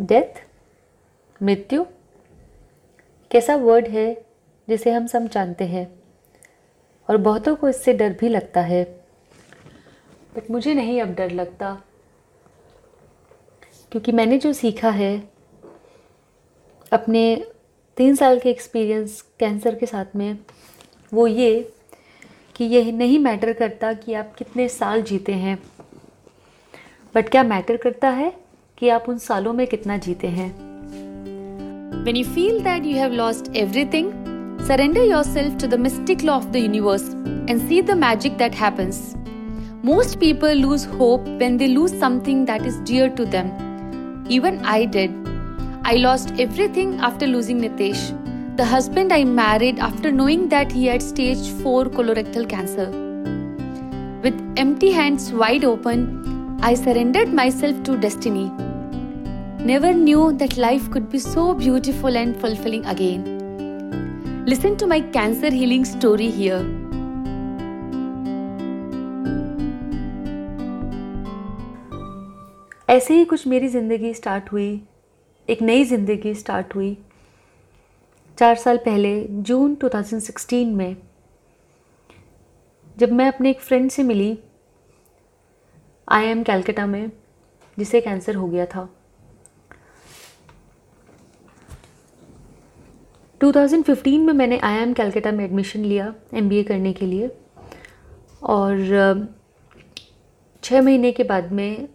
Death, मृत्यु, कैसा word है जिसे हम सब जानते हैं। और बहुतों को इससे डर भी लगता है। बट मुझे नहीं अब डर लगता, क्योंकि मैंने जो सीखा है, अपने तीन साल के एक्सपीरियंस कैंसर के साथ में, वो ये कि यह नहीं मैटर करता कि आप कितने साल जीते हैं। बट क्या मैटर करता है? कि आप उन सालों में कितना जीते हैं When you feel that you have lost everything, surrender yourself to the mystic law of the universe and see the magic that happens. Most people lose hope when they lose something that is dear to them. Even I did. I lost everything after losing Nitesh, the husband I married after knowing that he had stage 4 colorectal cancer. With empty hands wide open, I surrendered myself to destiny. Never knew that life could be so beautiful and fulfilling again. Listen to my cancer healing story here. ऐसे ही कुछ मेरी ज़िंदगी start हुई एक नई ज़िंदगी start हुई चार साल पहले जून 2016 में जब मैं अपने एक फ्रेंड से मिली आई एम कैलकटा में जिसे कैंसर हो गया था 2015 में मैंने आई एम कैलकटा में एडमिशन लिया एमबीए करने के लिए। और छः महीने के बाद में,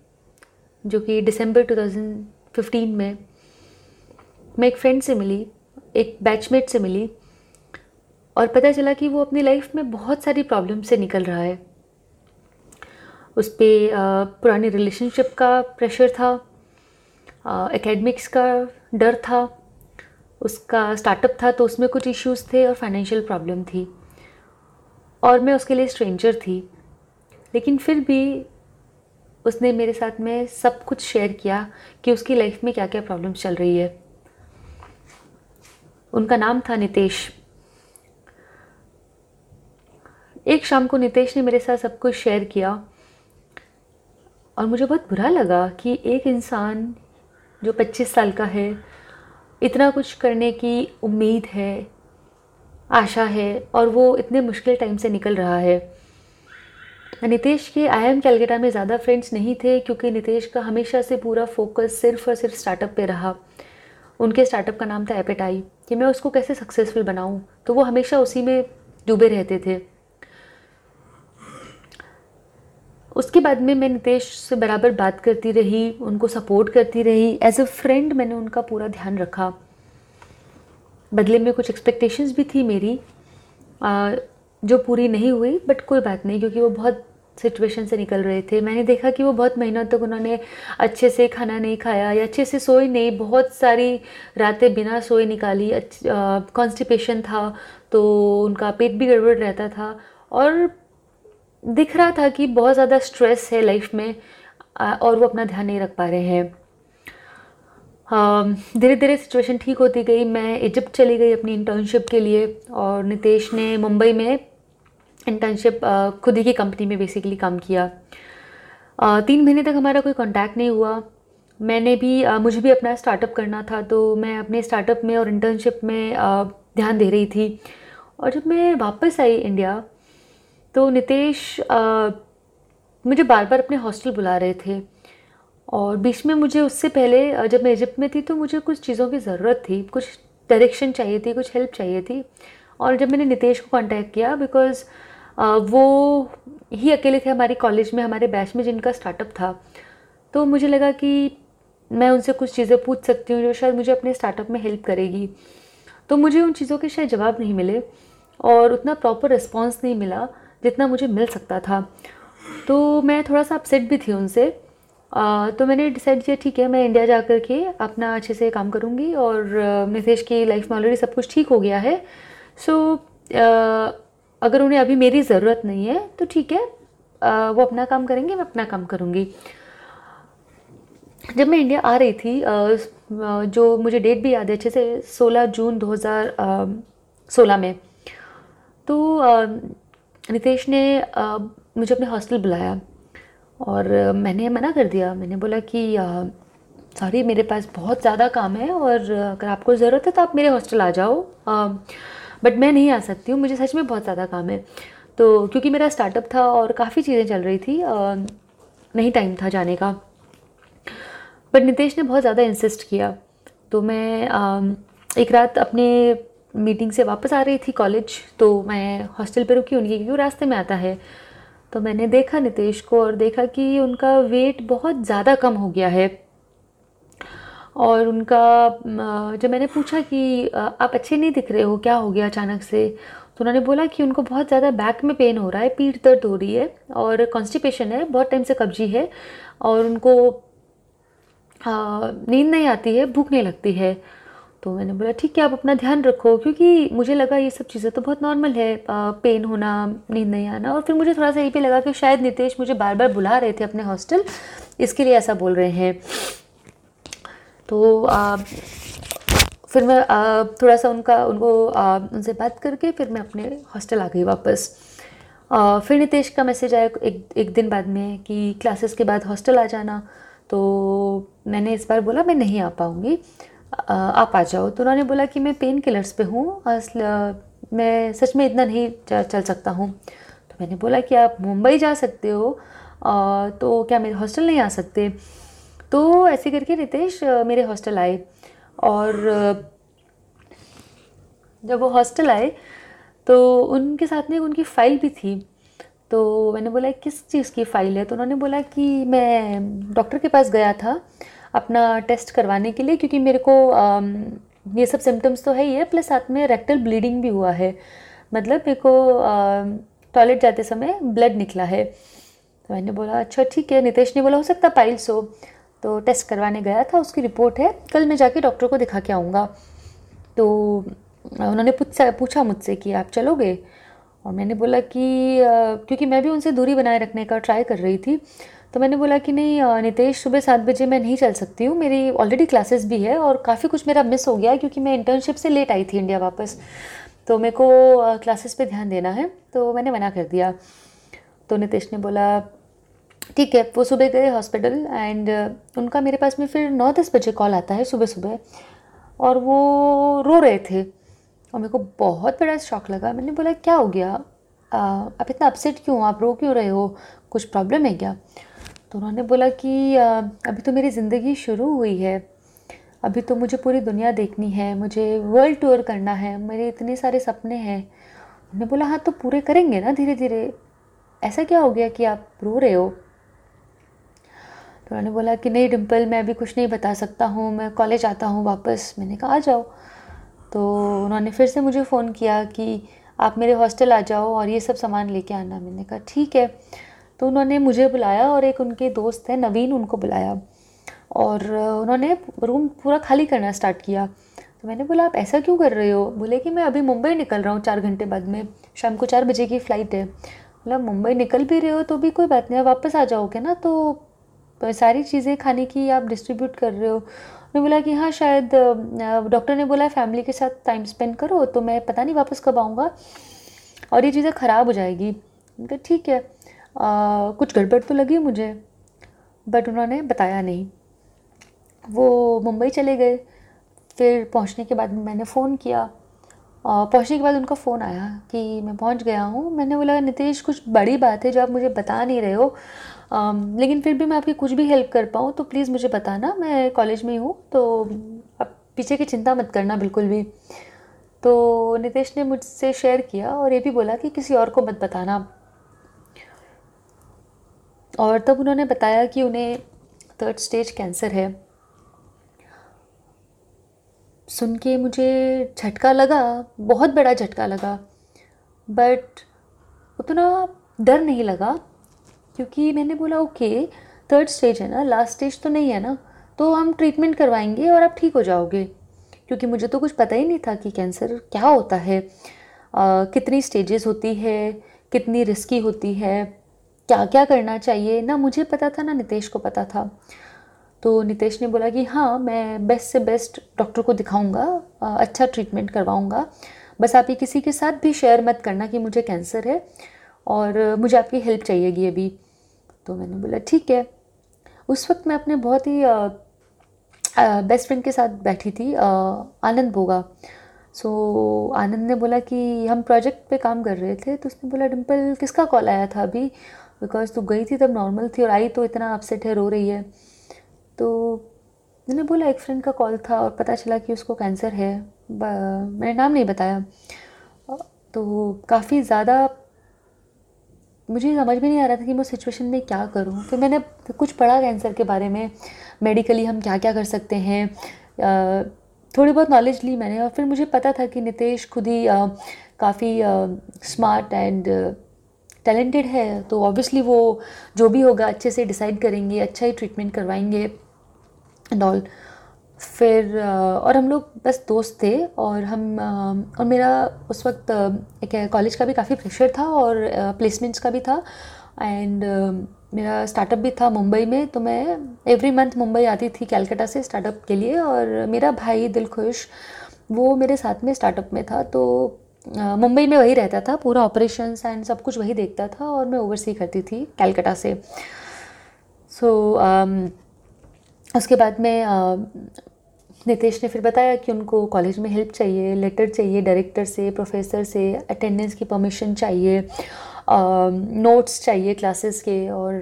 जो कि दिसंबर 2015 में, मैं एक फ्रेंड से मिली, एक बैचमेट से मिली। और पता चला कि वो अपनी लाइफ में बहुत सारी प्रॉब्लम से निकल रहा है। उस पर पुरानी रिलेशनशिप का प्रेशर था एकेडमिक्स का डर था। उसका स्टार्टअप था तो उसमें कुछ इश्यूज़ थे और फाइनेंशियल प्रॉब्लम थी। और मैं उसके लिए स्ट्रेंजर थी। लेकिन फिर भी उसने मेरे साथ में सब कुछ शेयर किया कि उसकी लाइफ में क्या क्या प्रॉब्लम्स चल रही है। उनका नाम था नितेश। एक शाम को नितेश ने मेरे साथ सब कुछ शेयर किया और मुझे बहुत बुरा लगा कि एक इंसान जो 25 साल का है इतना कुछ करने की उम्मीद है, आशा है और वो इतने मुश्किल टाइम से निकल रहा है। नितेश के आई एम कैलगेटा में ज़्यादा फ्रेंड्स नहीं थे क्योंकि नितेश का हमेशा से पूरा फोकस सिर्फ़ और सिर्फ़ स्टार्टअप पे रहा। उनके स्टार्टअप का नाम था एपेटाई कि मैं उसको कैसे सक्सेसफुल बनाऊँ? तो वो हमेशा उसी में डूबे रहते थे। उसके बाद में मैं नितेश से बराबर बात करती रही उनको सपोर्ट करती रही। एज अ फ्रेंड मैंने उनका पूरा ध्यान रखा। बदले में कुछ एक्सपेक्टेशंस भी थी मेरी। आ, जो पूरी नहीं हुई बट कोई बात नहीं क्योंकि वो बहुत सिचुएशन से निकल रहे थे। मैंने देखा कि वो बहुत महीनों तक उन्होंने अच्छे से खाना नहीं खाया या अच्छे से सोई नहीं बहुत सारी रातें बिना सोए निकाली कॉन्स्टिपेशन था तो उनका पेट भी गड़बड़ रहता था। और दिख रहा था कि बहुत ज़्यादा स्ट्रेस है लाइफ में और वो अपना ध्यान नहीं रख पा रहे हैं। धीरे धीरे सिचुएशन ठीक होती गई। मैं इजिप्ट चली गई अपनी इंटर्नशिप के लिए और नितेश ने मुंबई में इंटर्नशिप खुद ही की कंपनी में बेसिकली काम किया। तीन महीने तक हमारा कोई कांटेक्ट नहीं हुआ। मैंने भी मुझे भी अपना स्टार्टअप करना था तो मैं अपने स्टार्टअप में और इंटर्नशिप में ध्यान दे रही थी। और जब मैं वापस आई इंडिया तो नितेश मुझे बार बार अपने हॉस्टल बुला रहे थे और बीच में मुझे उससे पहले जब मैं इजिप्ट में थी तो मुझे कुछ चीज़ों की ज़रूरत थी, कुछ डायरेक्शन चाहिए थी, कुछ हेल्प चाहिए थी और जब मैंने नितेश को कांटेक्ट किया बिकॉज़ वो ही अकेले थे हमारे कॉलेज में, हमारे बैच में जिनका स्टार्टअप था तो मुझे लगा कि मैं उनसे कुछ चीज़ें पूछ सकती हूँ जो शायद मुझे अपने स्टार्टअप में हेल्प करेगी। तो मुझे उन चीज़ों के शायद जवाब नहीं मिले और उतना प्रॉपर रिस्पॉन्स नहीं मिला। जितना मुझे मिल सकता था। तो मैं थोड़ा सा अपसेट भी थी उनसे। आ, तो मैंने डिसाइड किया ठीक है मैं इंडिया जा कर के अपना अच्छे से काम करूँगी और नितेश की लाइफ में ऑलरेडी सब कुछ ठीक हो गया है। सो अगर उन्हें अभी मेरी ज़रूरत नहीं है तो ठीक है आ, वो अपना काम करेंगे मैं अपना काम करूँगी। जब मैं इंडिया आ रही थी आ, जो मुझे डेट भी याद है अच्छे से 16 जून 2016 में तो नितेश ने मुझे अपने हॉस्टल बुलाया और मैंने मना कर दिया। मैंने बोला कि सॉरी मेरे पास बहुत ज़्यादा काम है और अगर आपको ज़रूरत है तो आप मेरे हॉस्टल आ जाओ। बट मैं नहीं आ सकती हूँ मुझे सच में बहुत ज़्यादा काम है। तो क्योंकि मेरा स्टार्टअप था और काफ़ी चीज़ें चल रही थी आ, नहीं टाइम था जाने का। बट नितेश ने बहुत ज़्यादा इंसिस्ट किया। तो मैं आ, एक रात अपने मीटिंग से वापस आ रही थी कॉलेज तो मैं हॉस्टल पे रुकी, उनकी क्योंकि रास्ते में आता है। तो मैंने देखा नितेश को और देखा कि उनका वेट बहुत ज़्यादा कम हो गया है। और उनका जब मैंने पूछा कि आप अच्छे नहीं दिख रहे हो, क्या हो गया अचानक से? तो उन्होंने बोला कि उनको बहुत ज़्यादा बैक में पेन हो रहा है, पीठ दर्द हो रही है और कॉन्स्टिपेशन है, बहुत टाइम से कब्जी है और उनको नींद नहीं आती है भूख नहीं लगती है। तो मैंने बोला ठीक है आप अपना ध्यान रखो क्योंकि मुझे लगा ये सब चीज़ें तो बहुत नॉर्मल है पेन होना नींद नहीं आना। और फिर मुझे थोड़ा सा ये भी लगा कि शायद नितेश मुझे बार बार बुला रहे थे अपने हॉस्टल इसके लिए ऐसा बोल रहे हैं। तो आ, फिर मैं आ, थोड़ा सा उनका उनको आ, उनसे बात करके फिर मैं अपने हॉस्टल आ गई वापस। आ, फिर नितेश का मैसेज आया एक एक दिन बाद में कि क्लासेस के बाद हॉस्टल आ जाना। तो मैंने इस बार बोला मैं नहीं आ पाऊँगी। आप आ जाओ। तो उन्होंने बोला कि मैं पेन किलर्स पे हूँ मैं सच में इतना नहीं चल सकता हूँ। तो मैंने बोला कि आप मुंबई जा सकते हो आ, तो क्या मेरे हॉस्टल नहीं आ सकते? तो ऐसे करके रितेश मेरे हॉस्टल आए और जब वो हॉस्टल आए तो उनके साथ में उनकी फ़ाइल भी थी। तो मैंने बोला किस चीज़ की फ़ाइल है? तो उन्होंने बोला कि मैं डॉक्टर के पास गया था अपना टेस्ट करवाने के लिए, क्योंकि मेरे को ये सब सिम्टम्स तो है ही है प्लस साथ में रेक्टल ब्लीडिंग भी हुआ है। मतलब मेरे को टॉयलेट जाते समय ब्लड निकला है। तो मैंने बोला अच्छा ठीक है। नितेश ने बोला, हो सकता पाइल्स हो। तो टेस्ट करवाने गया था, उसकी रिपोर्ट है। कल मैं जाके डॉक्टर को दिखा के आऊँगा। तो उन्होंने पूछा पूछा मुझसे कि आप चलोगे? और मैंने बोला कि क्योंकि मैं भी उनसे दूरी बनाए रखने का ट्राई कर रही थी। तो मैंने बोला कि नहीं नितेश, सुबह सात बजे मैं नहीं चल सकती हूँ। मेरी ऑलरेडी क्लासेस भी है और काफ़ी कुछ मेरा मिस हो गया क्योंकि मैं इंटर्नशिप से लेट आई थी इंडिया वापस। तो मेरे को क्लासेस पे ध्यान देना है। तो मैंने मना कर दिया। तो नितेश ने बोला, ठीक है, वो सुबह गए हॉस्पिटल एंड उनका मेरे पास में फिर नौ दस बजे कॉल आता है सुबह सुबह और वो रो रहे थे। और मेरे को बहुत बड़ा शौक लगा। मैंने बोला, क्या हो गया? आप इतना अपसेट क्यों आप रो क्यों रहे हो? कुछ प्रॉब्लम है क्या? तो उन्होंने बोला कि अभी तो मेरी ज़िंदगी शुरू हुई है। अभी तो मुझे पूरी दुनिया देखनी है, मुझे वर्ल्ड टूर करना है, मेरे इतने सारे सपने हैं। उन्होंने बोला हाँ तो पूरे करेंगे ना धीरे धीरे ऐसा क्या हो गया कि आप रो रहे हो? तो उन्होंने बोला कि, नहीं डिम्पल मैं अभी कुछ नहीं बता सकता हूँ, मैं कॉलेज आता हूँ वापस। मैंने कहा, आ जाओ। तो उन्होंने फिर से मुझे फ़ोन किया कि, आप मेरे हॉस्टल आ जाओ और ये सब सामान लेके आना। मैंने कहा, ठीक है। तो उन्होंने मुझे बुलाया और एक उनके दोस्त हैं, नवीन, उनको बुलाया। और उन्होंने रूम पूरा खाली करना स्टार्ट किया। तो मैंने बोला, आप ऐसा क्यों कर रहे हो? बोले कि, मैं अभी मुंबई निकल रहा हूँ चार घंटे बाद में। शाम को चार बजे की फ़्लाइट है। मतलब मुंबई निकल भी रहे हो तो भी कोई बात नहीं वापस आ जाओगे ना? तो सारी चीज़ें खाने की आप डिस्ट्रीब्यूट कर रहे हो। उन्होंने बोला कि हाँ शायद डॉक्टर ने बोला फैमिली के साथ टाइम स्पेंड करो तो मैं पता नहीं वापस कब आऊँगा और ये चीज़ें ख़राब हो जाएगी। ठीक है। आ, कुछ गड़बड़ तो लगी मुझे बट उन्होंने बताया नहीं। वो मुंबई चले गए। फिर पहुँचने के बाद मैंने फ़ोन किया। और पहुँचने के बाद उनका फ़ोन आया कि मैं पहुँच गया हूँ। मैंने बोला नितेश कुछ बड़ी बात है जो आप मुझे बता नहीं रहे हो। um, लेकिन फिर भी मैं आपकी कुछ भी हेल्प कर पाऊँ तो प्लीज़ मुझे बताना। मैं कॉलेज में हूँ तो अब पीछे की चिंता मत करना बिल्कुल भी। तो नितेश ने मुझसे शेयर किया और ये भी बोला कि किसी और को मत बताना। और तब उन्होंने बताया कि उन्हें थर्ड स्टेज कैंसर है। सुन के मुझे झटका लगा बहुत बड़ा झटका लगा बट उतना डर नहीं लगा क्योंकि मैंने बोला ओके थर्ड स्टेज है ना लास्ट स्टेज तो नहीं है ना तो हम ट्रीटमेंट करवाएँगे और आप ठीक हो जाओगे। क्योंकि मुझे तो कुछ पता ही नहीं था कि कैंसर क्या होता है आ, कितनी स्टेजेस होती है कितनी रिस्की होती है। क्या क्या करना चाहिए? ना मुझे पता था, ना नितेश को पता था। तो नितेश ने बोला कि हाँ मैं बेस्ट से बेस्ट डॉक्टर को दिखाऊँगा अच्छा ट्रीटमेंट करवाऊँगा। बस आप ये किसी के साथ भी शेयर मत करना कि मुझे कैंसर है और मुझे आपकी हेल्प चाहिएगी अभी। तो मैंने बोला, ठीक है। उस वक्त मैं अपने बहुत ही बेस्ट फ्रेंड के साथ बैठी थी आनंद भोगा। सो आनंद ने बोला कि हम प्रोजेक्ट पे काम कर रहे थे तो उसने बोला डिम्पल किसका कॉल आया था अभी? बिकॉज़ तू गई थी तब नॉर्मल थी और आई तो इतना अपसेट है, रो रही है। तो मैंने बोला, एक फ्रेंड का कॉल था और पता चला कि उसको कैंसर है। मैंने नाम नहीं बताया। तो काफ़ी ज़्यादा मुझे समझ में नहीं आ रहा था कि मैं सिचुएशन में क्या करूँ। फिर मैंने कुछ पढ़ा कैंसर के बारे में। मेडिकली हम क्या क्या कर सकते हैं। थोड़ी बहुत नॉलेज ली मैंने और फिर मुझे पता था कि नितेश खुद ही काफ़ी स्मार्ट एंड टैलेंटेड है तो ऑब्वियसली वो जो भी होगा अच्छे से डिसाइड करेंगे अच्छा ही ट्रीटमेंट करवाएँगे एंड ऑल फिर और हम लोग बस दोस्त थे और हम और मेरा उस वक्त एक कॉलेज का भी काफ़ी प्रेशर था और प्लेसमेंट्स का भी था एंड मेरा स्टार्टअप भी था मुंबई में तो मैं एवरी मंथ मुंबई आती थी कैलकाटा से स्टार्टअप के लिए और मेरा भाई दिल खुश वो मेरे साथ में स्टार्टअप में था तो मुंबई में वही रहता था पूरा ऑपरेशन एंड सब कुछ वही देखता था और मैं ओवरसी करती थी कैलकाटा से। सो so, um, उसके बाद में नितेश ने फिर बताया कि उनको कॉलेज में हेल्प चाहिए लेटर चाहिए डायरेक्टर से प्रोफेसर से अटेंडेंस की परमिशन चाहिए नोट्स चाहिए क्लासेस के और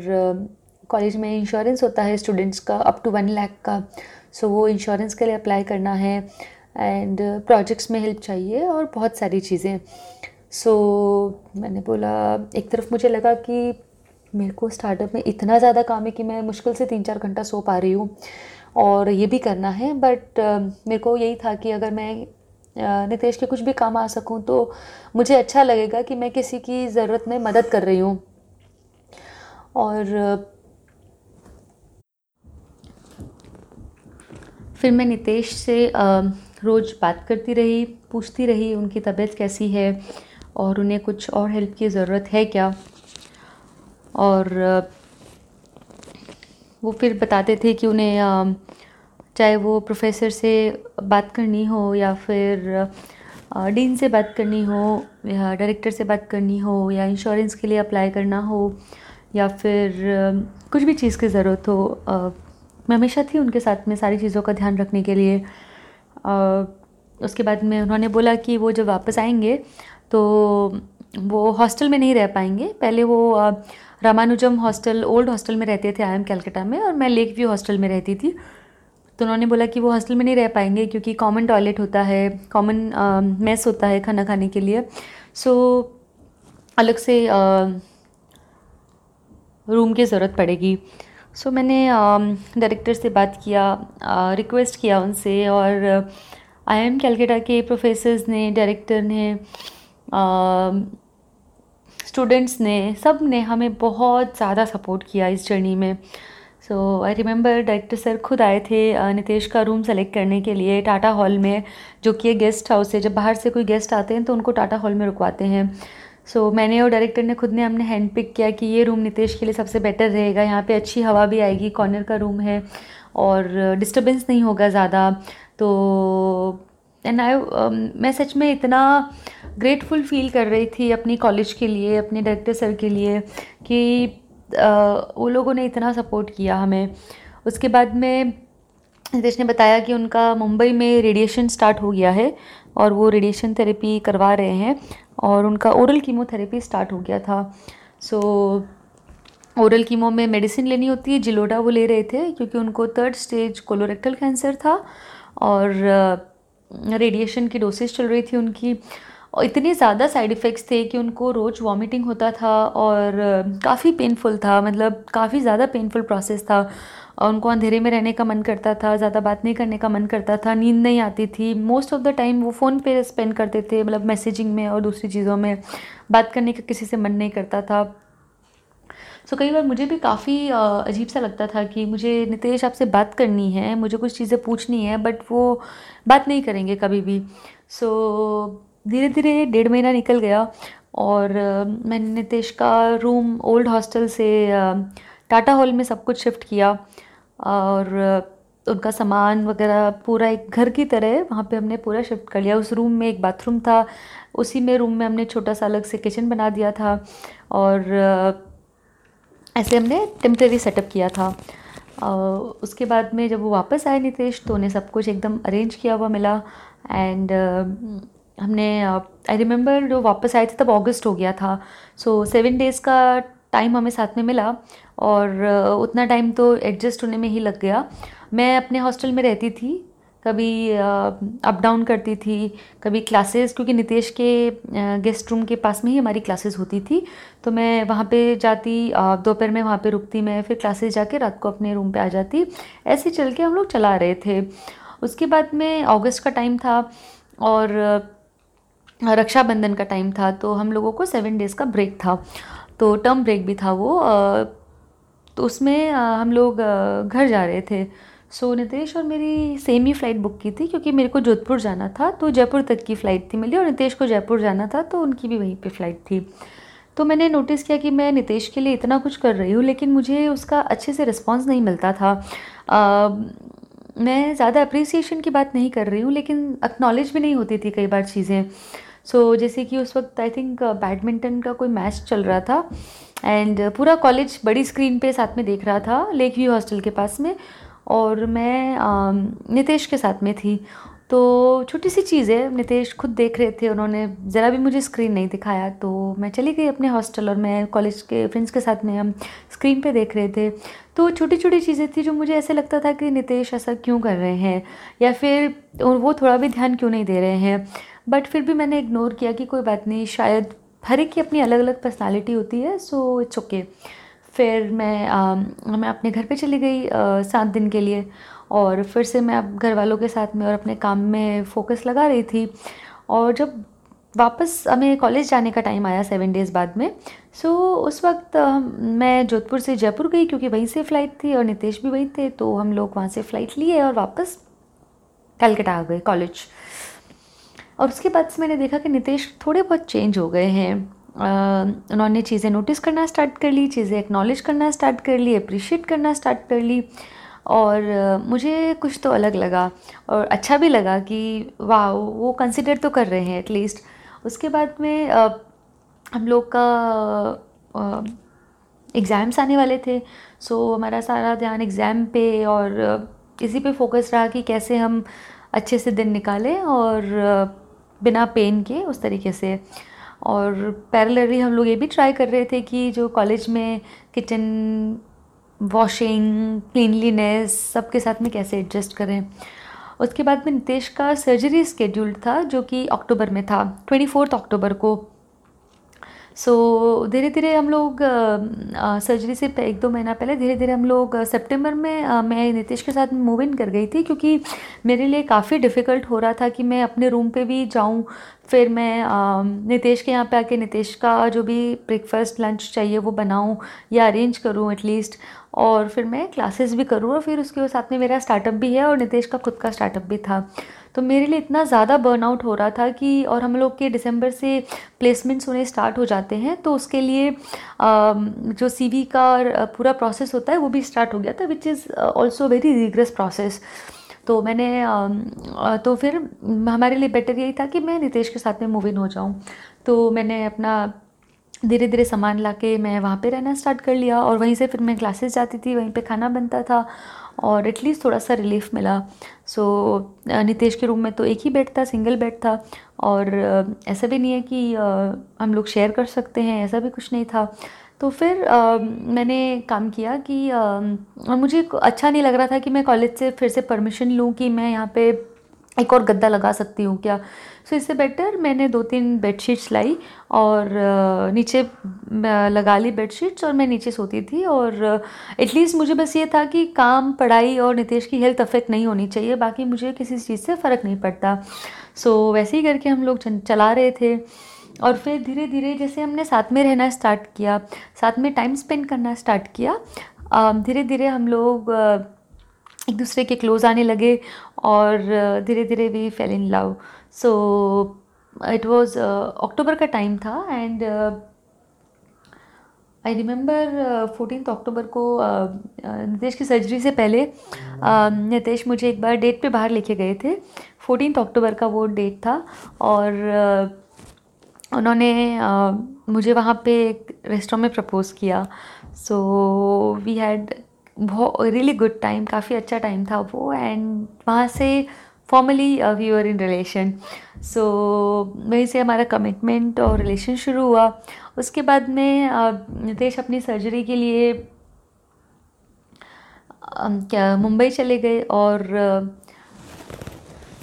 कॉलेज में इंश्योरेंस होता है स्टूडेंट्स का अप टू वन लाख का। सो वो इंश्योरेंस के लिए अप्लाई करना है। एंड प्रोजेक्ट्स में हेल्प चाहिए और बहुत सारी चीज़ें। सो so, मैंने बोला एक तरफ़ मुझे लगा कि मेरे को स्टार्टअप में इतना ज़्यादा काम है कि मैं मुश्किल से तीन चार घंटा सो पा रही हूँ और ये भी करना है बट uh, मेरे को यही था कि अगर मैं नितेश के कुछ भी काम आ सकूँ तो मुझे अच्छा लगेगा कि मैं किसी की ज़रूरत में मदद कर रही हूँ। और फिर मैं नितेश से रोज़ बात करती रही, पूछती रही उनकी तबीयत कैसी है और उन्हें कुछ और हेल्प की ज़रूरत है क्या? और, वो फिर बताते थे कि उन्हें चाहे वो प्रोफेसर से बात करनी हो या फिर डीन से बात करनी हो या डायरेक्टर से बात करनी हो या इंश्योरेंस के लिए अप्लाई करना हो या फिर कुछ भी चीज़ की ज़रूरत हो मैं हमेशा थी उनके साथ में सारी चीज़ों का ध्यान रखने के लिए। उसके बाद में उन्होंने बोला कि वो जब वापस आएँगे तो वो हॉस्टल में नहीं रह पाएँगे। पहले वो रामानुजम हॉस्टल, ओल्ड हॉस्टल में रहते थे आई एम कैलकाटा में और मैं लेक व्यू हॉस्टल में रहती थी। तो उन्होंने बोला कि वो हॉस्टल में नहीं रह पाएँगे क्योंकि कॉमन टॉयलेट होता है, कॉमन मेस होता है खाना खाने के लिए। सो, अलग से रूम की ज़रूरत पड़ेगी। सो so, मैंने डायरेक्टर से बात किया रिक्वेस्ट किया उनसे और आई एम कैलकाटा के प्रोफेसर्स ने डायरेक्टर ने स्टूडेंट्स ने सबने हमें बहुत ज़्यादा सपोर्ट किया इस जर्नी में। So I remember director sir खुद आए थे नितेश का रूम सेलेक्ट करने के लिए टाटा हॉल में जो कि गेस्ट हाउस है। जब बाहर से कोई गेस्ट आते हैं तो उनको टाटा हॉल में रुकवाते हैं। सो so, मैंने और डायरेक्टर ने खुद ने हमने हैंड पिक किया कि ये रूम नितेश के लिए सबसे बेटर रहेगा। यहाँ पे अच्छी हवा भी आएगी कॉर्नर का रूम है और डिस्टर्बेंस नहीं होगा ज़्यादा। तो एंड आई मैं सच में इतना ग्रेटफुल फील कर रही थी अपनी कॉलेज के लिए अपने डायरेक्टर सर के लिए कि वो लोगों ने इतना सपोर्ट किया हमें। उसके बाद में नितेश ने बताया कि उनका मुंबई में रेडिएशन स्टार्ट हो गया है। और वो रेडिएशन थेरेपी करवा रहे हैं और उनका ओरल कीमोथेरेपी स्टार्ट हो गया था। सो ओरल कीमो में मेडिसिन लेनी होती है, जिलोडा वो ले रहे थे, क्योंकि उनको थर्ड स्टेज कोलोरेक्टल कैंसर था और रेडिएशन की डोसेज चल रही थी उनकी। और इतने ज़्यादा साइड इफ़ेक्ट्स थे कि उनको रोज़ वॉमिटिंग होता था और काफ़ी पेनफुल था मतलब काफ़ी ज़्यादा पेनफुल प्रोसेस था। और उनको अंधेरे में रहने का मन करता था ज़्यादा बात नहीं करने का मन करता था नींद नहीं आती थी। मोस्ट ऑफ़ द टाइम वो फ़ोन पे स्पेंड करते थे मतलब मैसेजिंग में और दूसरी चीज़ों में। बात करने का किसी से मन नहीं करता था। सो so, कई बार मुझे भी काफ़ी अजीब सा लगता था कि मुझे नितेश आपसे बात करनी है मुझे कुछ चीज़ें पूछनी है बट वो बात नहीं करेंगे कभी भी। सो so, धीरे धीरे डेढ़ महीना निकल गया और मैंने नितेश का रूम ओल्ड हॉस्टल से टाटा हॉल में सब कुछ शिफ्ट किया और उनका सामान वगैरह पूरा एक घर की तरह वहाँ पे हमने पूरा शिफ्ट कर लिया। उस रूम में एक बाथरूम था, उसी में रूम में हमने छोटा सा अलग से किचन बना दिया था और ऐसे हमने टेम्प्रेरी सेटअप किया था। उसके बाद में जब वो वापस आए नितेश तो उन्हें सब कुछ एकदम अरेंज किया हुआ मिला एंड हमने आई रिमेंबर जो वापस आए थे तब अगस्त हो गया था। सो सेवन डेज़ का टाइम हमें साथ में मिला और उतना टाइम तो एडजस्ट होने में ही लग गया। मैं अपने हॉस्टल में रहती थी, कभी अप डाउन करती थी, कभी क्लासेस क्योंकि नितेश के गेस्ट रूम के पास में ही हमारी क्लासेस होती थी। तो मैं वहाँ पे जाती दोपहर में वहाँ पे रुकती मैं, फिर क्लासेस जाके रात को अपने रूम पे आ जाती। ऐसे चल के हम लोग चला रहे थे। उसके बाद में अगस्त का टाइम था और रक्षाबंधन का टाइम था तो हम लोगों को सेवन डेज़ का ब्रेक था। तो टर्म ब्रेक भी था वो तो उसमें हम लोग घर जा रहे थे। सो नितेश और मेरी सेम ही फ़्लाइट बुक की थी क्योंकि मेरे को जोधपुर जाना था तो जयपुर तक की फ़्लाइट थी मेरी और नितेश को जयपुर जाना था तो उनकी भी वहीं पे फ़्लाइट थी। तो मैंने नोटिस किया कि मैं नितेश के लिए इतना कुछ कर रही हूँ लेकिन मुझे उसका अच्छे से रिस्पॉन्स नहीं मिलता था। आ, मैं ज़्यादा अप्रिसिएशन की बात नहीं कर रही हूँ लेकिन एक्नॉलेज भी नहीं होती थी कई बार चीज़ें। सो so, जैसे कि उस वक्त आई थिंक बैडमिंटन का कोई मैच चल रहा था एंड पूरा कॉलेज बड़ी स्क्रीन पे साथ में देख रहा था लेक व्यू हॉस्टल के पास में और मैं नितेश के साथ में थी तो छोटी सी चीज़ है नितेश खुद देख रहे थे उन्होंने ज़रा भी मुझे स्क्रीन नहीं दिखाया तो मैं चली गई अपने हॉस्टल और मैं कॉलेज के फ्रेंड्स के साथ में हम स्क्रीन पे देख रहे थे। तो छोटी छोटी चीज़ें थी जो मुझे ऐसे लगता था कि नितेश ऐसा क्यों कर रहे हैं या फिर वो थोड़ा भी ध्यान क्यों नहीं दे रहे हैं। बट फिर भी मैंने इग्नोर किया कि कोई बात नहीं शायद हर एक की अपनी अलग अलग पर्सनालिटी होती है सो इट्स ओके फिर मैं आ, मैं अपने घर पे चली गई सात दिन के लिए। और फिर से मैं अब घर वालों के साथ में और अपने काम में फोकस लगा रही थी। और जब वापस हमें कॉलेज जाने का टाइम आया सेवन डेज़ बाद में सो so, उस वक्त मैं जोधपुर से जयपुर गई क्योंकि वहीं से फ़्लाइट थी और नितेश भी वहीं थे तो हम लोग वहाँ से फ़्लाइट लिए और वापस कलकत्ता आ गए कॉलेज और उसके बाद से मैंने देखा कि नितेश थोड़े बहुत चेंज हो गए हैं। उन्होंने चीज़ें नोटिस करना स्टार्ट कर ली चीज़ें एक्नॉलेज करना स्टार्ट कर ली अप्रिशिएट करना स्टार्ट कर ली। और मुझे कुछ तो अलग लगा और अच्छा भी लगा कि वाह वो कंसिडर तो कर रहे हैं एटलीस्ट उसके बाद में हम लोग का एग्ज़ाम्स आने वाले थे सो हमारा सारा ध्यान एग्ज़ाम पे और इसी पे फोकस रहा कि कैसे हम अच्छे से दिन निकालें और बिना पेन के उस तरीके से। और पैरेलली हम लोग ये भी ट्राई कर रहे थे कि जो कॉलेज में किचन वॉशिंग क्लीनलीनेस सबके साथ में कैसे एडजस्ट करें। उसके बाद में नितेश का सर्जरी स्केड्यूल्ड था, जो कि अक्टूबर में था ट्वेंटी फोर्थ अक्टूबर को। सो धीरे धीरे हम लोग सर्जरी से एक दो महीना पहले धीरे धीरे हम लोग सितंबर में आ, मैं नितेश के साथ मूव इन कर गई थी क्योंकि मेरे लिए काफ़ी डिफ़िकल्ट हो रहा था कि मैं अपने रूम पे भी जाऊँ। फिर मैं नितेश के यहाँ पे आके नितेश का जो भी ब्रेकफास्ट लंच चाहिए वो बनाऊँ या अरेंज करूँ एटलीस्ट और फिर मैं क्लासेस भी करूँ और फिर उसके साथ में मेरा स्टार्टअप भी है और नितेश का खुद का स्टार्टअप भी था। तो मेरे लिए इतना ज़्यादा बर्नआउट हो रहा था कि और हम लोग के दिसंबर से प्लेसमेंट्स होने स्टार्ट हो जाते हैं तो उसके लिए जो सी का पूरा प्रोसेस होता है वो भी स्टार्ट हो गया था which is also very rigorous process तो मैंने तो फिर हमारे लिए बेटर यही था कि मैं नितेश के साथ में मूव इन हो जाऊँ। तो मैंने अपना धीरे धीरे सामान ला के मैं वहाँ पे रहना स्टार्ट कर लिया और वहीं से फिर मैं क्लासेस जाती थी, वहीं पे खाना बनता था। और एटलीस्ट थोड़ा सा रिलीफ मिला। सो so, नितेश के रूम में तो एक ही बेड था सिंगल बेड था और ऐसा भी नहीं है कि हम लोग शेयर कर सकते हैं ऐसा भी कुछ नहीं था। तो फिर आ, मैंने काम किया कि आ, मुझे अच्छा नहीं लग रहा था कि मैं कॉलेज से फिर से परमिशन लूँ कि मैं यहाँ पे एक और गद्दा लगा सकती हूँ क्या? सो so, इससे बेटर मैंने दो तीन बेडशीट्स लाई और नीचे लगा ली बेडशीट्स और मैं नीचे सोती थी और एटलीस्ट मुझे बस ये था कि काम पढ़ाई और नितेश की हेल्थ अफेक्ट नहीं होनी चाहिए बाकी मुझे किसी चीज़ से फ़र्क नहीं पड़ता। सो so, वैसे ही करके हम लोग चला रहे थे और फिर धीरे धीरे जैसे हमने साथ में रहना स्टार्ट किया साथ में टाइम स्पेंड करना स्टार्ट किया धीरे धीरे हम लोग एक दूसरे के क्लोज़ आने लगे और धीरे धीरे we fell in love so it was October का टाइम था and I remember fourteen October को नितेश की सर्जरी से पहले नितेश मुझे एक बार डेट पे बाहर लेके गए थे। फोर्टीन अक्टूबर का वो डेट था और उन्होंने मुझे वहाँ पे एक रेस्टोरेंट में प्रपोज़ किया। सो वी हैड बहुत रियली गुड टाइम काफ़ी अच्छा टाइम था वो एंड वहाँ से formally we are in relation so वहीं से हमारा कमिटमेंट और रिलेशन शुरू हुआ। उसके बाद में नितेश अपनी सर्जरी के लिए क्या, मुंबई चले गए और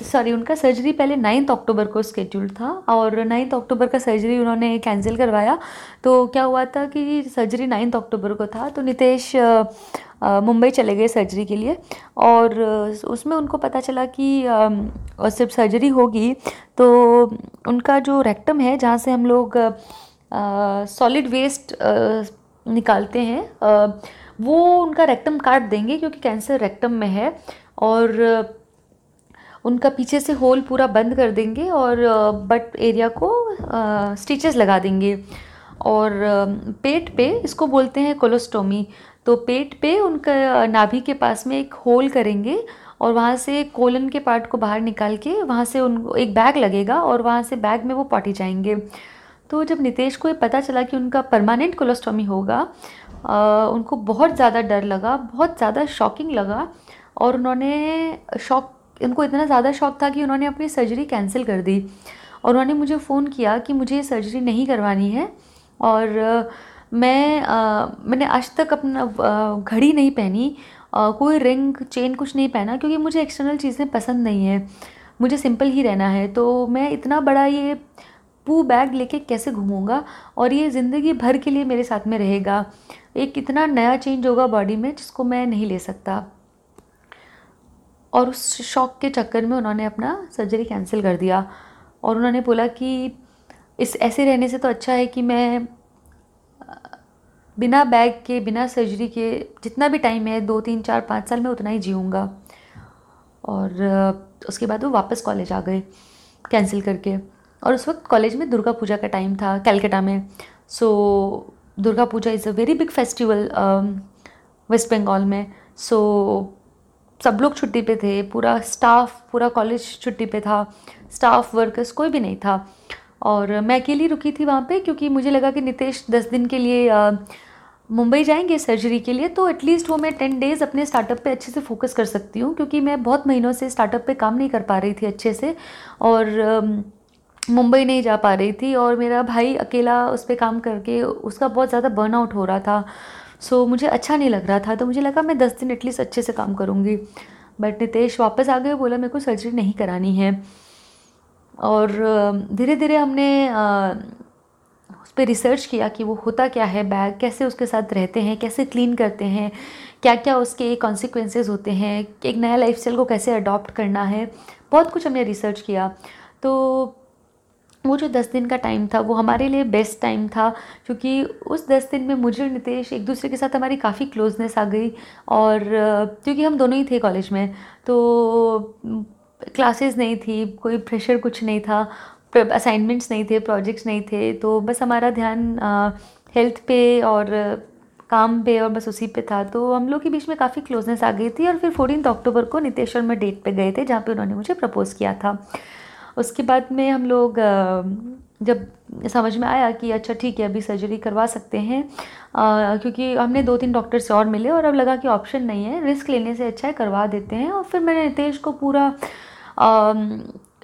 सॉरी उनका सर्जरी पहले नाइन्थ अक्टूबर को स्केड्यूल था और नाइन्थ अक्टूबर का सर्जरी उन्होंने कैंसिल करवाया। तो क्या हुआ था कि सर्जरी नाइन्थ अक्टूबर को था तो नितेश मुंबई चले गए सर्जरी के लिए और उसमें उनको पता चला कि सिर्फ़ सर्जरी होगी तो उनका जो रेक्टम है जहाँ से हम लोग सॉलिड वेस्ट निकालते हैं वो उनका रेक्टम काट देंगे क्योंकि कैंसर रेक्टम में है और उनका पीछे से होल पूरा बंद कर देंगे और बट एरिया को स्टिचेस लगा देंगे। और पेट पे इसको बोलते हैं कोलोस्टोमी। तो पेट पे उनका नाभि के पास में एक होल करेंगे और वहाँ से कोलन के पार्ट को बाहर निकाल के वहाँ से उनको एक बैग लगेगा और वहाँ से बैग में वो पॉटी जाएँगे। तो जब नितेश को ये पता चला कि उनका परमानेंट कोलोस्टोमी होगा आ, उनको बहुत ज़्यादा डर लगा बहुत ज़्यादा शॉकिंग लगा और उन्होंने शॉक उनको इतना ज़्यादा शौक था कि उन्होंने अपनी सर्जरी कैंसिल कर दी। और उन्होंने मुझे फ़ोन किया कि मुझे ये सर्जरी नहीं करवानी है और मैं आ, मैंने आज तक अपना घड़ी नहीं पहनी आ, कोई रिंग चेन कुछ नहीं पहना क्योंकि मुझे एक्सटर्नल चीज़ें पसंद नहीं है। मुझे सिंपल ही रहना है। तो मैं इतना बड़ा ये पू बैग लेके कैसे घूमूँगा और ये ज़िंदगी भर के लिए मेरे साथ में रहेगा। एक इतना नया चेंज होगा बॉडी में जिसको मैं नहीं ले सकता। और उस शौक के चक्कर में उन्होंने अपना सर्जरी कैंसिल कर दिया। और उन्होंने बोला कि इस, ऐसे रहने से तो अच्छा है कि मैं, बिना बैग के, बिना सर्जरी के, जितना भी टाइम है, दो, तीन, चार, पाँच साल में उतना ही जीऊँगा। और, उसके बाद वो वापस कॉलेज आ गए कैंसिल करके। और उस वक्त कॉलेज में दुर्गा पूजा का टाइम था कैलकटा में। So Durga Puja is a very big festival West Bengal में। सो सब लोग छुट्टी पे थे, पूरा स्टाफ पूरा कॉलेज छुट्टी पे था स्टाफ वर्कर्स कोई भी नहीं था। और मैं अकेली रुकी थी वहाँ पे क्योंकि मुझे लगा कि नितेश दस दिन के लिए मुंबई जाएँगे सर्जरी के लिए तो एटलीस्ट वो मैं टेन डेज़ अपने स्टार्टअप पे अच्छे से फोकस कर सकती हूँ क्योंकि मैं बहुत महीनों से स्टार्टअप पे काम नहीं कर पा रही थी अच्छे से और मुंबई नहीं जा पा रही थी और मेरा भाई अकेला उस पर काम करके उसका बहुत ज़्यादा बर्नआउट हो रहा था। सो मुझे अच्छा नहीं लग रहा था तो मुझे लगा मैं दस दिन एटलीस्ट अच्छे से काम करूँगी। बट नितेश वापस आ गए, बोला मेरे को सर्जरी नहीं करानी है। और धीरे धीरे हमने उस पर रिसर्च किया कि वो होता क्या है, बैग कैसे उसके साथ रहते हैं, कैसे क्लीन करते हैं क्या क्या उसके कॉन्सिक्वेंसेज होते हैं, एक नया लाइफ को कैसे अडॉप्ट करना है। बहुत कुछ हमने रिसर्च किया। तो वो जो दस दिन का टाइम था, वो हमारे लिए बेस्ट टाइम था, क्योंकि उस दस दिन में मुझे और नितेश एक दूसरे के साथ हमारी काफ़ी क्लोजनेस आ गई और, क्योंकि हम दोनों ही थे कॉलेज में तो क्लासेस नहीं थी, कोई प्रेशर कुछ नहीं था असाइनमेंट्स नहीं थे प्रोजेक्ट्स नहीं थे तो बस हमारा ध्यान हेल्थ पे और काम पे और बस उसी पे था। तो हम लोग के बीच में काफ़ी क्लोजनेस आ गई थी और फिर फोर्टीन अक्टूबर को नितेश और मैं डेट पे गए थे, जहाँ पे उन्होंने मुझे प्रपोज़ किया था। उसके बाद में हम लोग जब समझ में आया कि अच्छा ठीक है अभी सर्जरी करवा सकते हैं आ, क्योंकि हमने दो तीन डॉक्टर से और मिले और अब लगा कि ऑप्शन नहीं है रिस्क लेने से अच्छा है करवा देते हैं। और फिर मैंने नितेश को पूरा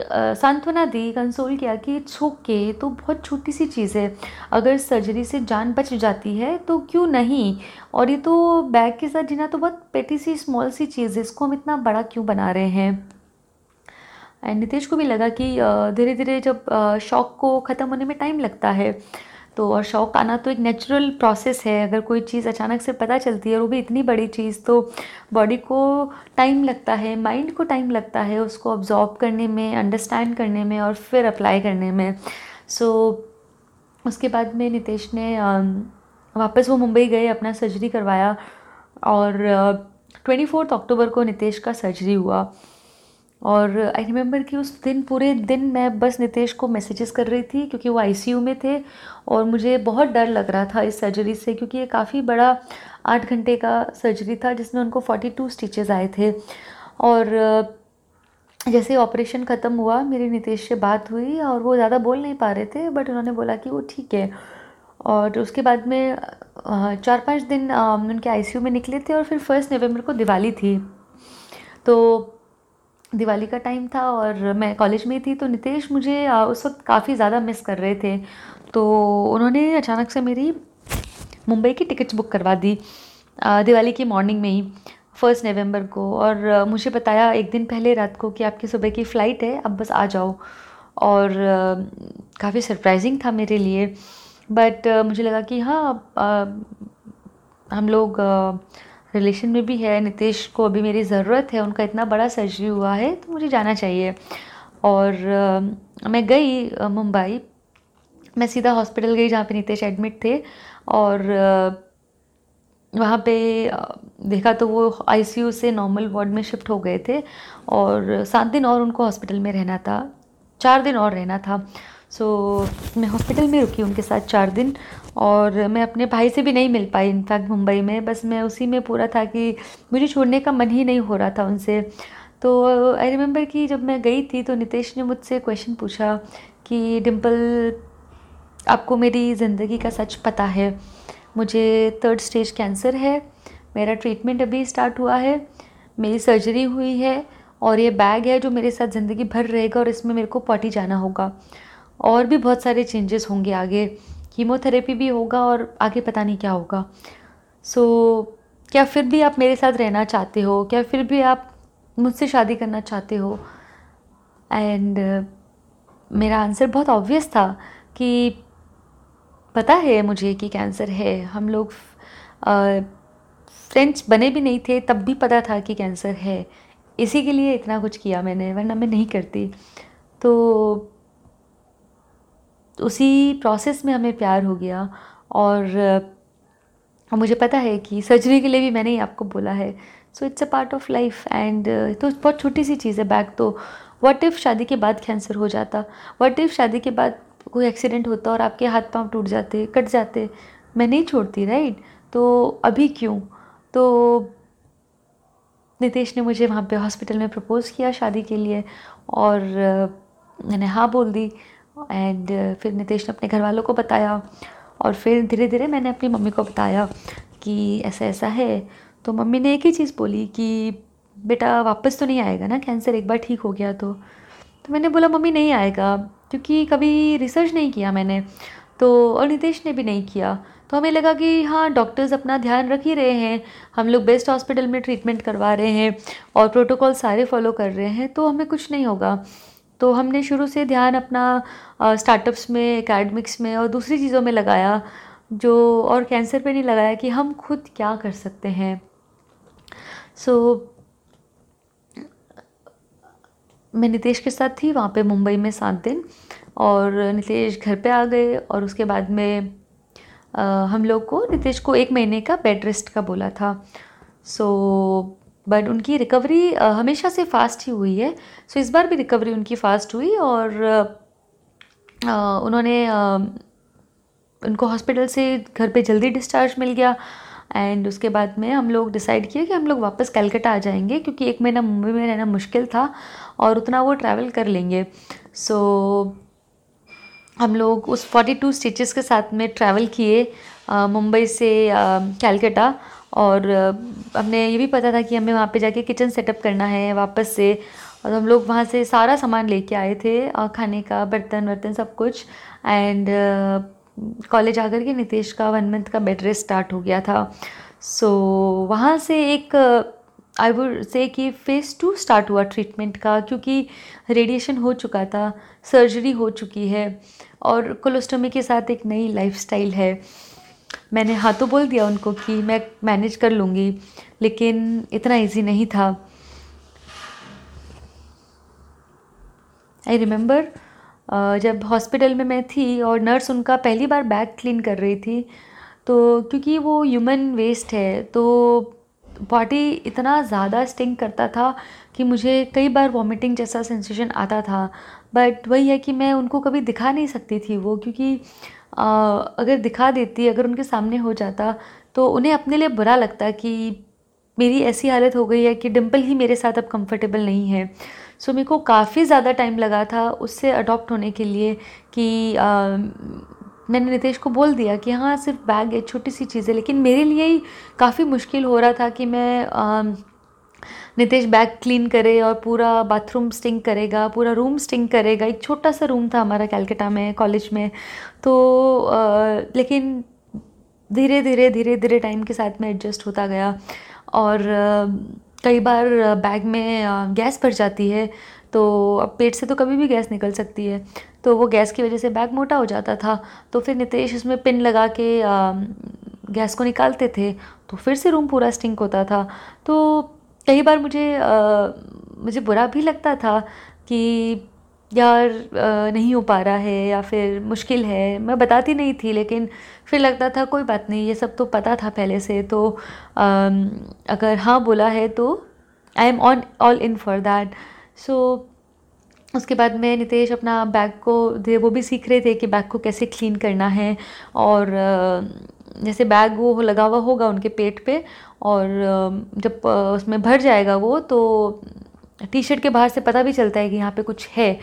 सांत्वना दी कंसोल किया कि इट्स ओके तो बहुत छोटी सी चीज़ है। अगर सर्जरी से जान बच जाती है तो क्यों नहीं? और ये तो बैग के साथ जीना तो बहुत पेटी सी स्मॉल सी चीज़ है इसको हम इतना बड़ा क्यों बना रहे हैं? एंड नितेश को भी लगा कि धीरे धीरे जब शौक को ख़त्म होने में टाइम लगता है तो और शौक आना तो एक नेचुरल प्रोसेस है। अगर कोई चीज़ अचानक से पता चलती है और वो भी इतनी बड़ी चीज़ तो बॉडी को टाइम लगता है माइंड को टाइम लगता है उसको ऑब्जॉर्व करने में अंडरस्टैंड करने में और फिर अप्लाई करने में। सो so, उसके बाद में नितेश ने वापस वो मुंबई गए अपना सर्जरी करवाया और ट्वेंटी फोर्थ अक्टूबर को नितेश का सर्जरी हुआ। और आई रिमेंबर कि उस दिन पूरे दिन मैं बस नितेश को मैसेजेस कर रही थी क्योंकि वो आईसीयू में थे और मुझे बहुत डर लग रहा था इस सर्जरी से क्योंकि ये काफ़ी बड़ा आठ घंटे का सर्जरी था जिसमें उनको फोर्टी टू स्टिचेज़ आए थे। और जैसे ऑपरेशन ख़त्म हुआ, मेरी नितेश से बात हुई और वो ज़्यादा बोल नहीं पा रहे थे बट उन्होंने बोला कि वो ठीक है। और उसके बाद में चार पाँच दिन उनके आईसीयू में निकले थे और फिर फ़र्स्ट नवंबर को दिवाली थी। तो दिवाली का टाइम था और मैं कॉलेज में थी तो नितेश मुझे उस वक्त काफ़ी ज़्यादा मिस कर रहे थे। तो उन्होंने अचानक से मेरी मुंबई की टिकट्स बुक करवा दी दिवाली की मॉर्निंग में ही फ़र्स्ट नवंबर को। और मुझे बताया एक दिन पहले रात को कि आपकी सुबह की फ़्लाइट है, अब बस आ जाओ। और काफ़ी सरप्राइजिंग था मेरे लिए। बट मुझे लगा कि हाँ हम लोग रिलेशन में भी है नितेश को अभी मेरी ज़रूरत है उनका इतना बड़ा सर्जरी हुआ है तो मुझे जाना चाहिए। और मैं गई मुंबई। मैं सीधा हॉस्पिटल गई जहाँ पे नितेश एडमिट थे और वहाँ पे देखा तो वो आईसीयू से नॉर्मल वार्ड में शिफ्ट हो गए थे और सात दिन और उनको हॉस्पिटल में रहना था चार दिन और रहना था। सो so, मैं हॉस्पिटल में रुकी उनके साथ चार दिन और मैं अपने भाई से भी नहीं मिल पाई इनफैक्ट मुंबई में। बस मैं उसी में पूरा था कि मुझे छोड़ने का मन ही नहीं हो रहा था उनसे। तो आई रिमेंबर कि जब मैं गई थी तो नितेश ने मुझसे क्वेश्चन पूछा कि डिम्पल आपको मेरी ज़िंदगी का सच पता है? मुझे थर्ड स्टेज कैंसर है, मेरा ट्रीटमेंट अभी स्टार्ट हुआ है, मेरी सर्जरी हुई है, और ये बैग है जो मेरे साथ ज़िंदगी भर रहेगा और इसमें मेरे को पॉटी जाना होगा। और भी बहुत सारे चेंजेस होंगे आगे। कीमोथेरेपी भी होगा और आगे पता नहीं क्या होगा। सो so, क्या फिर भी आप मेरे साथ रहना चाहते हो? क्या फिर भी आप मुझसे शादी करना चाहते हो? एंड uh, मेरा आंसर बहुत ऑब्वियस था कि पता है मुझे कि कैंसर है। हम लोग फ्रेंड्स uh, बने भी नहीं थे तब भी पता था कि कैंसर है। इसी के लिए इतना कुछ किया मैंने वरना मैं नहीं करती। तो उसी प्रोसेस में हमें प्यार हो गया और मुझे पता है कि सर्जरी के लिए भी मैंने ही आपको बोला है। So it's a part of life and तो बहुत छोटी सी चीज़ है बैक तो। व्हाट इफ़ शादी के बाद कैंसर हो जाता? व्हाट इफ़ शादी के बाद कोई एक्सीडेंट होता और आपके हाथ पाँव टूट जाते, कट जाते? मैं नहीं छोड़ती राइट तो अभी क्यों? तो नितेश ने मुझे वहाँ पे हॉस्पिटल में प्रपोज़ किया शादी के लिए और मैंने हाँ बोल दी। एंड uh, फिर नितेश ने अपने घर वालों को बताया। और फिर धीरे धीरे मैंने अपनी मम्मी को बताया कि ऐसा ऐसा है। तो मम्मी ने एक ही चीज़ बोली कि बेटा वापस तो नहीं आएगा ना? कैंसर एक बार ठीक हो गया तो। तो मैंने बोला मम्मी नहीं आएगा क्योंकि कभी रिसर्च नहीं किया मैंने। तो और नितेश ने भी नहीं किया। तो हमें लगा कि हाँ डॉक्टर्स अपना ध्यान रख ही रहे हैं। हम लोग बेस्ट हॉस्पिटल में ट्रीटमेंट करवा रहे हैं और प्रोटोकॉल सारे फॉलो कर रहे हैं तो हमें कुछ नहीं होगा। तो हमने शुरू से ध्यान अपना स्टार्टअप्स में एकेडमिक्स में और दूसरी चीज़ों में लगाया जो और कैंसर पे नहीं लगाया कि हम खुद क्या कर सकते हैं। सो so, मैं नितेश के साथ थी वहाँ पे मुंबई में सात दिन और नितेश घर पे आ गए और उसके बाद में आ, हम लोग को नितेश को एक महीने का बेड रेस्ट का बोला था। सो so, बट उनकी रिकवरी हमेशा से फास्ट ही हुई है। सो इस बार भी रिकवरी उनकी फ़ास्ट हुई और उन्होंने उनको हॉस्पिटल से घर पे जल्दी डिस्चार्ज मिल गया। एंड उसके बाद में हम लोग डिसाइड किए कि हम लोग वापस कलकत्ता आ जाएँगे क्योंकि एक महीना मुंबई में रहना मुश्किल था और उतना वो ट्रैवल कर लेंगे। सो so, हम लोग उस 42 स्टिचेस के साथ में ट्रैवल किए मुंबई से कलकत्ता। और हमने ये भी पता था कि हमें वहाँ पे जाके किचन सेटअप करना है वापस से। और हम लोग वहाँ से सारा सामान लेके आए थे खाने का बर्तन वर्तन सब कुछ। एंड कॉलेज आकर के नितेश का वन मंथ का बेड रेस्ट स्टार्ट हो गया था। सो so, वहाँ से एक आई वुड से कि फ़ेज़ टू स्टार्ट हुआ ट्रीटमेंट का क्योंकि रेडिएशन हो चुका था सर्जरी हो चुकी है। और कोलोस्टोमी के साथ एक नई लाइफस्टाइल है। मैंने हाँ तो बोल दिया उनको कि मैं मैनेज कर लूँगी, लेकिन इतना इजी नहीं था। आई रिमेंबर जब हॉस्पिटल में मैं थी और नर्स उनका पहली बार बैग क्लीन कर रही थी तो क्योंकि वो ह्यूमन वेस्ट है तो बॉडी इतना ज़्यादा स्टिंग करता था कि मुझे कई बार वॉमिटिंग जैसा सेंसेशन आता था। बट वही है कि मैं उनको कभी दिखा नहीं सकती थी वो, क्योंकि अगर दिखा देती अगर उनके सामने हो जाता तो उन्हें अपने लिए बुरा लगता कि मेरी ऐसी हालत हो गई है कि डिम्पल ही मेरे साथ अब कंफर्टेबल नहीं है। सो मेरे को काफ़ी ज़्यादा टाइम लगा था उससे अडॉप्ट होने के लिए कि आ, मैंने नितेश को बोल दिया कि हाँ सिर्फ़ बैग है छोटी सी चीज़ है लेकिन मेरे लिए ही काफ़ी मुश्किल हो रहा था कि मैं आ, नितेश बैग क्लीन करे और पूरा बाथरूम स्टिंग करेगा पूरा रूम स्टिंग करेगा। एक छोटा सा रूम था हमारा कैलकटा में कॉलेज में। तो आ, लेकिन धीरे धीरे धीरे धीरे टाइम के साथ में एडजस्ट होता गया। और आ, कई बार बैग में गैस भर जाती है तो अब पेट से तो कभी भी गैस निकल सकती है। तो वो गैस की वजह से बैग मोटा हो जाता था। तो फिर नितेश उसमें पिन लगा के गैस को निकालते थे तो फिर से रूम पूरा स्टिंक होता था। तो कई बार मुझे मुझे बुरा भी लगता था कि यार नहीं हो पा रहा है या फिर मुश्किल है। मैं बताती नहीं थी, लेकिन फिर लगता था, कोई बात नहीं, ये सब तो पता था पहले से। तो अगर हाँ बोला है तो I am on all in for that so उसके बाद में नितेश अपना बैग को वो भी सीख रहे थे कि बैग को कैसे क्लीन करना है और जैसे बैग वो लगा हुआ होगा उनके पेट पे और जब उसमें भर जाएगा वो तो टी शर्ट के बाहर से पता भी चलता है कि यहाँ पे कुछ है।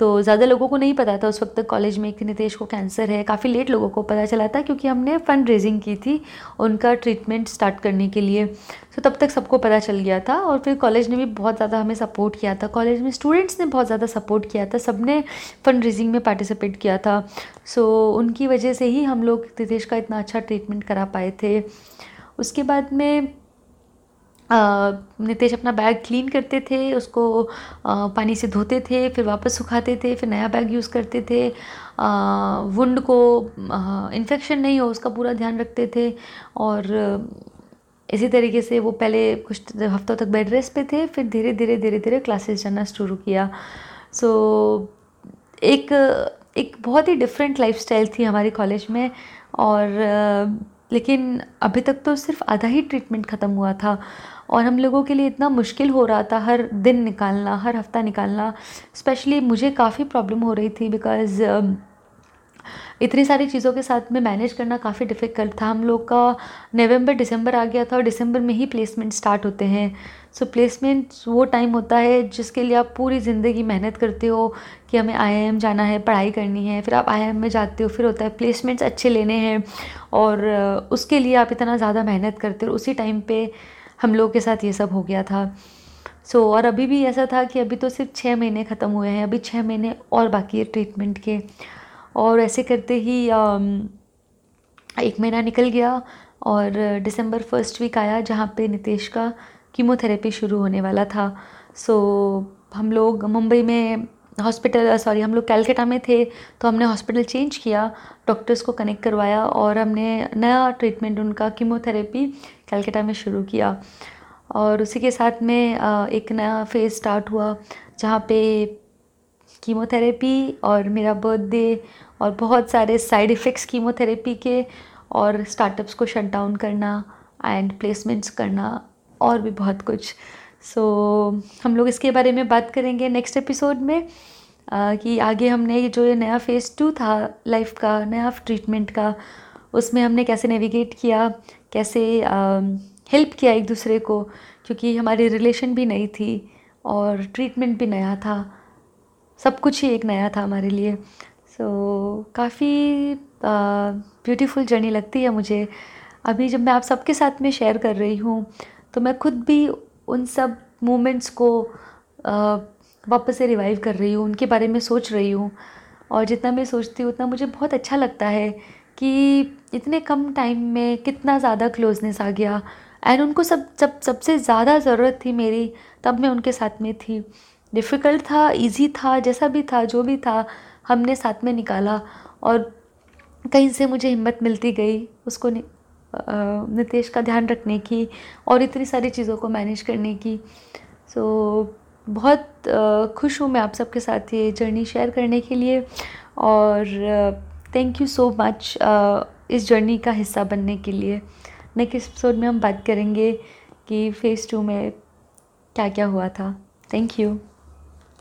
तो ज़्यादा लोगों को नहीं पता था उस वक्त तक कॉलेज में कि नितेश को कैंसर है। काफ़ी लेट लोगों को पता चला था क्योंकि हमने फ़ंड रेजिंग की थी उनका ट्रीटमेंट स्टार्ट करने के लिए। तो तब तक सबको पता चल गया था और फिर कॉलेज ने भी बहुत ज़्यादा हमें सपोर्ट किया था। कॉलेज में स्टूडेंट्स ने बहुत ज़्यादा सपोर्ट किया था। सबने फ़ंड रेजिंग में पार्टिसिपेट किया था। सो उनकी वजह से ही हम लोग नितेश का इतना अच्छा ट्रीटमेंट करा पाए थे। उसके बाद में नितेश अपना बैग क्लीन करते थे उसको पानी से धोते थे फिर वापस सुखाते थे फिर नया बैग यूज़ करते थे। वुंड को इन्फेक्शन नहीं हो उसका पूरा ध्यान रखते थे। और इसी तरीके से वो पहले कुछ हफ्तों तक बेड रेस्ट पे थे फिर धीरे धीरे धीरे धीरे क्लासेस जाना शुरू किया। सो so, एक एक बहुत ही डिफरेंट लाइफस्टाइल थी हमारी कॉलेज में। और लेकिन अभी तक तो सिर्फ़ आधा ही ट्रीटमेंट ख़त्म हुआ था। और हम लोगों के लिए इतना मुश्किल हो रहा था हर दिन निकालना, हर हफ़्ता निकालना। स्पेशली मुझे काफ़ी प्रॉब्लम हो रही थी बिकॉज़ इतनी सारी चीज़ों के साथ में मैनेज करना काफ़ी डिफ़िकल्ट था। हम लोग का नवंबर दिसंबर आ गया था और दिसंबर में ही प्लेसमेंट स्टार्ट होते हैं। सो so, प्लेसमेंट वो टाइम होता है जिसके लिए आप पूरी ज़िंदगी मेहनत करते हो कि हमें आई जाना है पढ़ाई करनी है फिर आप आई में जाते हो फिर होता है प्लेसमेंट्स अच्छे लेने हैं और उसके लिए आप इतना ज़्यादा मेहनत करते हो। उसी टाइम पर हम लोग के साथ ये सब हो गया था। सो so, और अभी भी ऐसा था कि अभी तो सिर्फ़ छः महीने ख़त्म हुए हैं अभी छः महीने और बाकी है ट्रीटमेंट के। और ऐसे करते ही एक महीना निकल गया और दिसंबर फ़र्स्ट वीक आया जहाँ पे नितेश का कीमोथेरेपी शुरू होने वाला था। सो so, हम लोग मुंबई में हॉस्पिटल सॉरी हम लोग कैलकटा में थे तो हमने हॉस्पिटल चेंज किया डॉक्टर्स को कनेक्ट करवाया और हमने नया ट्रीटमेंट उनका कीमोथेरेपी कैलकटा में शुरू किया। और उसी के साथ में एक नया फ़ेज़ स्टार्ट हुआ जहाँ पे कीमोथेरेपी और मेरा बर्थडे और बहुत सारे साइड इफ़ेक्ट्स कीमोथेरेपी के और स्टार्टअप्स को शट डाउन करना एंड प्लेसमेंट्स करना और भी बहुत कुछ। सो so, हम लोग इसके बारे में बात करेंगे नेक्स्ट एपिसोड में आ, कि आगे हमने जो ये नया फ़ेज़ टू था लाइफ का नया ट्रीटमेंट का उसमें हमने कैसे नेविगेट किया कैसे हेल्प किया एक दूसरे को क्योंकि हमारी रिलेशन भी नई थी और ट्रीटमेंट भी नया था। सब कुछ ही एक नया था हमारे लिए। सो so, काफ़ी ब्यूटीफुल जर्नी लगती है मुझे। अभी जब मैं आप सबके साथ में शेयर कर रही हूँ तो मैं खुद भी उन सब मोमेंट्स को वापस से रिवाइव कर रही हूँ उनके बारे में सोच रही हूँ। और जितना मैं सोचती हूँ उतना मुझे बहुत अच्छा लगता है कि इतने कम टाइम में कितना ज़्यादा क्लोजनेस आ गया। एंड उनको सब जब सबसे ज़्यादा ज़रूरत थी मेरी तब मैं उनके साथ में थी। डिफ़िकल्ट था इजी था जैसा भी था जो भी था हमने साथ में निकाला और कहीं से मुझे हिम्मत मिलती गई उसको नितेश का ध्यान रखने की और इतनी सारी चीज़ों को मैनेज करने की। सो so, बहुत खुश हूँ मैं आप सबके साथ ये जर्नी शेयर करने के लिए और थैंक यू सो मच इस जर्नी का हिस्सा बनने के लिए। नेक्स्ट एपिसोड में हम बात करेंगे कि फ़ेज़ टू में क्या क्या हुआ था। Thank you